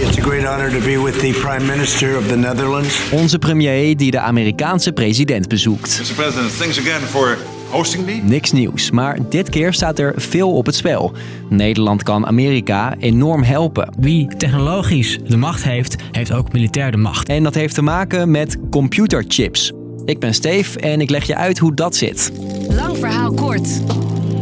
It's a great honor to be with the Prime Minister of the Netherlands. Onze premier die de Amerikaanse president bezoekt. Mr. President, thanks again for hosting me. Niks nieuws, maar dit keer staat er veel op het spel. Nederland kan Amerika enorm helpen. Wie technologisch de macht heeft, heeft ook militair de macht. En dat heeft te maken met computerchips. Ik ben Steve en ik leg je uit hoe dat zit. Lang verhaal kort.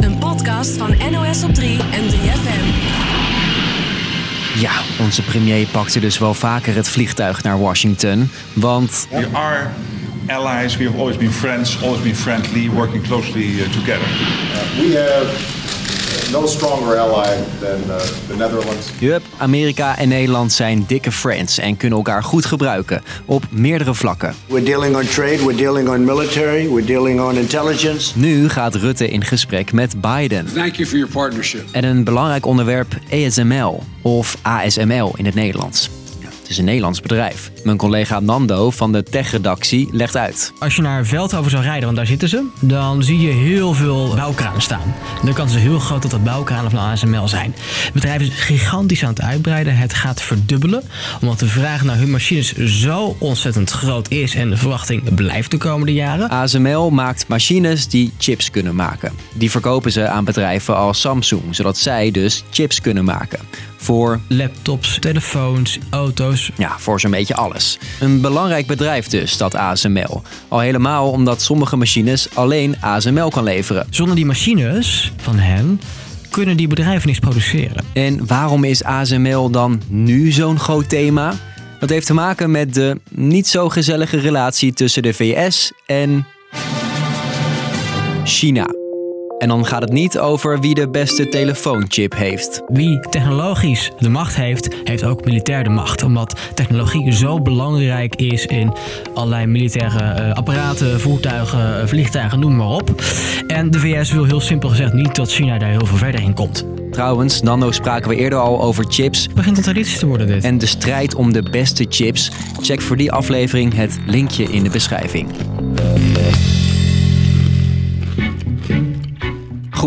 Een podcast van NOS op 3 en 3FM. Ja, onze premier pakte dus wel vaker het vliegtuig naar Washington. Want We are allies. We have always been friends, always been friendly, working closely uh, together. We have no stronger ally than uh, the Netherlands. Yup, Amerika en Nederland zijn dikke friends en kunnen elkaar goed gebruiken op meerdere vlakken. We're dealing on trade, we're dealing on military, we're dealing on intelligence. Nu gaat Rutte in gesprek met Biden. Thank you for your partnership. En een belangrijk onderwerp ASML of ASML in het Nederlands. Het is een Nederlands bedrijf. Mijn collega Nando van de tech-redactie legt uit. Als je naar Veldhoven zou rijden, want daar zitten ze, dan zie je heel veel bouwkranen staan. De kans is heel groot dat dat bouwkranen van ASML zijn. Het bedrijf is gigantisch aan het uitbreiden. Het gaat verdubbelen, omdat de vraag naar hun machines zo ontzettend groot is en de verwachting blijft de komende jaren. ASML maakt machines die chips kunnen maken. Die verkopen ze aan bedrijven als Samsung, zodat zij dus chips kunnen maken. Voor, Laptops, telefoons, auto's. ja, voor zo'n beetje alles. Een belangrijk bedrijf dus, dat ASML. Al helemaal omdat sommige machines alleen ASML kan leveren. Zonder die machines van hen kunnen die bedrijven niks produceren. En waarom is ASML dan nu zo'n groot thema? Dat heeft te maken met de niet zo gezellige relatie tussen de VS en China. En dan gaat het niet over wie de beste telefoonchip heeft. Wie technologisch de macht heeft, heeft ook militair de macht. Omdat technologie zo belangrijk is in allerlei militaire eh, apparaten, voertuigen, eh, vliegtuigen, noem maar op. En de VS wil heel simpel gezegd niet dat China daar heel veel verder in komt. Trouwens, Nando spraken we eerder al over chips Het begint een traditie te worden dit. en de strijd om de beste chips. Check voor die aflevering het linkje in de beschrijving.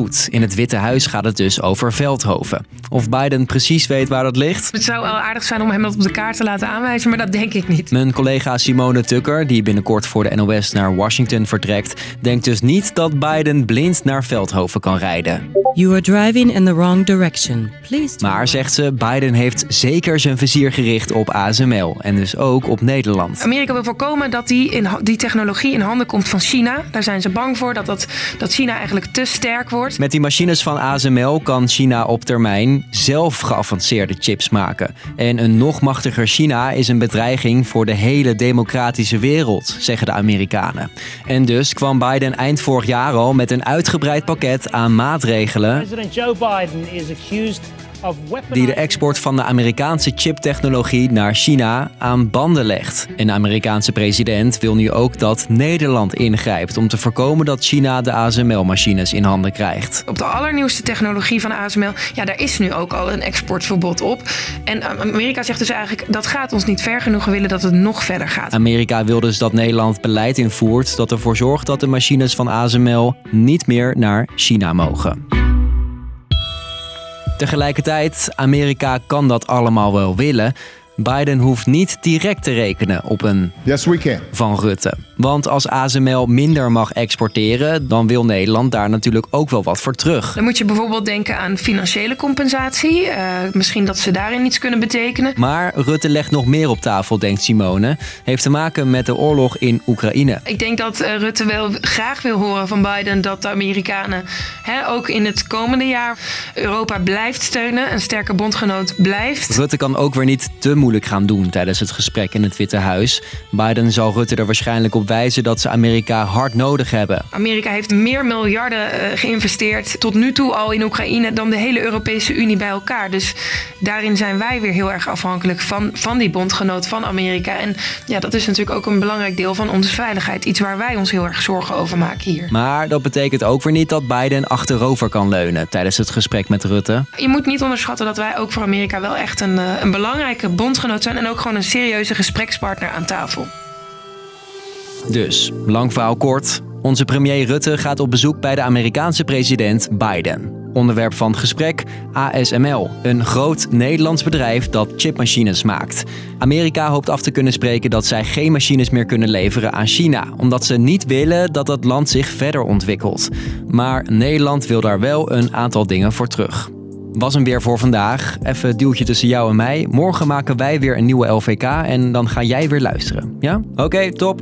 Goed, in het Witte Huis gaat het dus over Veldhoven. Of Biden precies weet waar dat ligt? Het zou wel aardig zijn om hem dat op de kaart te laten aanwijzen, maar dat denk ik niet. Mijn collega Simone Tucker, die binnenkort voor de NOS naar Washington vertrekt, denkt dus niet dat Biden blind naar Veldhoven kan rijden. You are driving in the wrong direction. Please. Maar zegt ze, Biden heeft zeker zijn vizier gericht op ASML en dus ook op Nederland. Amerika wil voorkomen dat die, in, die technologie in handen komt van China. Daar zijn ze bang voor, dat, dat, dat China eigenlijk te sterk wordt. Met die machines van ASML kan China op termijn zelf geavanceerde chips maken. En een nog machtiger China is een bedreiging voor de hele democratische wereld, zeggen de Amerikanen. En dus kwam Biden eind vorig jaar al met een uitgebreid pakket aan maatregelen President Joe Biden is accused of die de export van de Amerikaanse chiptechnologie naar China aan banden legt. En de Amerikaanse president wil nu ook dat Nederland ingrijpt om te voorkomen dat China de ASML-machines in handen krijgt. Op de allernieuwste technologie van ASML, ja, daar is nu ook al een exportverbod op. En eh, Amerika zegt dus eigenlijk, dat gaat ons niet ver genoeg. We willen dat het nog verder gaat. Amerika wil dus dat Nederland beleid invoert dat ervoor zorgt dat de machines van ASML niet meer naar China mogen. Tegelijkertijd, Amerika kan dat allemaal wel willen. Biden hoeft niet direct te rekenen op een Yes, we can. van Rutte. Want als ASML minder mag exporteren, dan wil Nederland daar natuurlijk ook wel wat voor terug. Dan moet je bijvoorbeeld denken aan financiële compensatie. Eh, misschien dat ze daarin iets kunnen betekenen. Maar Rutte legt nog meer op tafel, denkt Simone. Heeft te maken met de oorlog in Oekraïne. Ik denk dat eh, Rutte wel graag wil horen van Biden dat de Amerikanen hè, ook in het komende jaar Europa blijft steunen. Een sterke bondgenoot blijft. Rutte kan ook weer niet te moeilijk gaan doen tijdens het gesprek in het Witte Huis. Biden zal Rutte er waarschijnlijk op wijzen dat ze Amerika hard nodig hebben. Amerika heeft meer miljarden eh, geïnvesteerd tot nu toe al in Oekraïne dan de hele Europese Unie bij elkaar. Dus daarin zijn wij weer heel erg afhankelijk van, van die bondgenoot van Amerika. En ja, dat is natuurlijk ook een belangrijk deel van onze veiligheid. Iets waar wij ons heel erg zorgen over maken hier. Maar dat betekent ook weer niet dat Biden achterover kan leunen tijdens het gesprek met Rutte. Je moet niet onderschatten dat wij ook voor Amerika wel echt een, eh, een belangrijke bondgenoot zijn. En ook gewoon een serieuze gesprekspartner aan tafel. Dus, lang verhaal kort. Onze premier Rutte gaat op bezoek bij de Amerikaanse president Biden. Onderwerp van gesprek ASML, een groot Nederlands bedrijf dat chipmachines maakt. Amerika hoopt af te kunnen spreken dat zij geen machines meer kunnen leveren aan China, omdat ze niet willen dat dat land zich verder ontwikkelt. Maar Nederland wil daar wel een aantal dingen voor terug. Was hem weer voor vandaag. Even een duwtje tussen jou en mij. Morgen maken wij weer een nieuwe LVK en dan ga jij weer luisteren. Ja? Oké, top.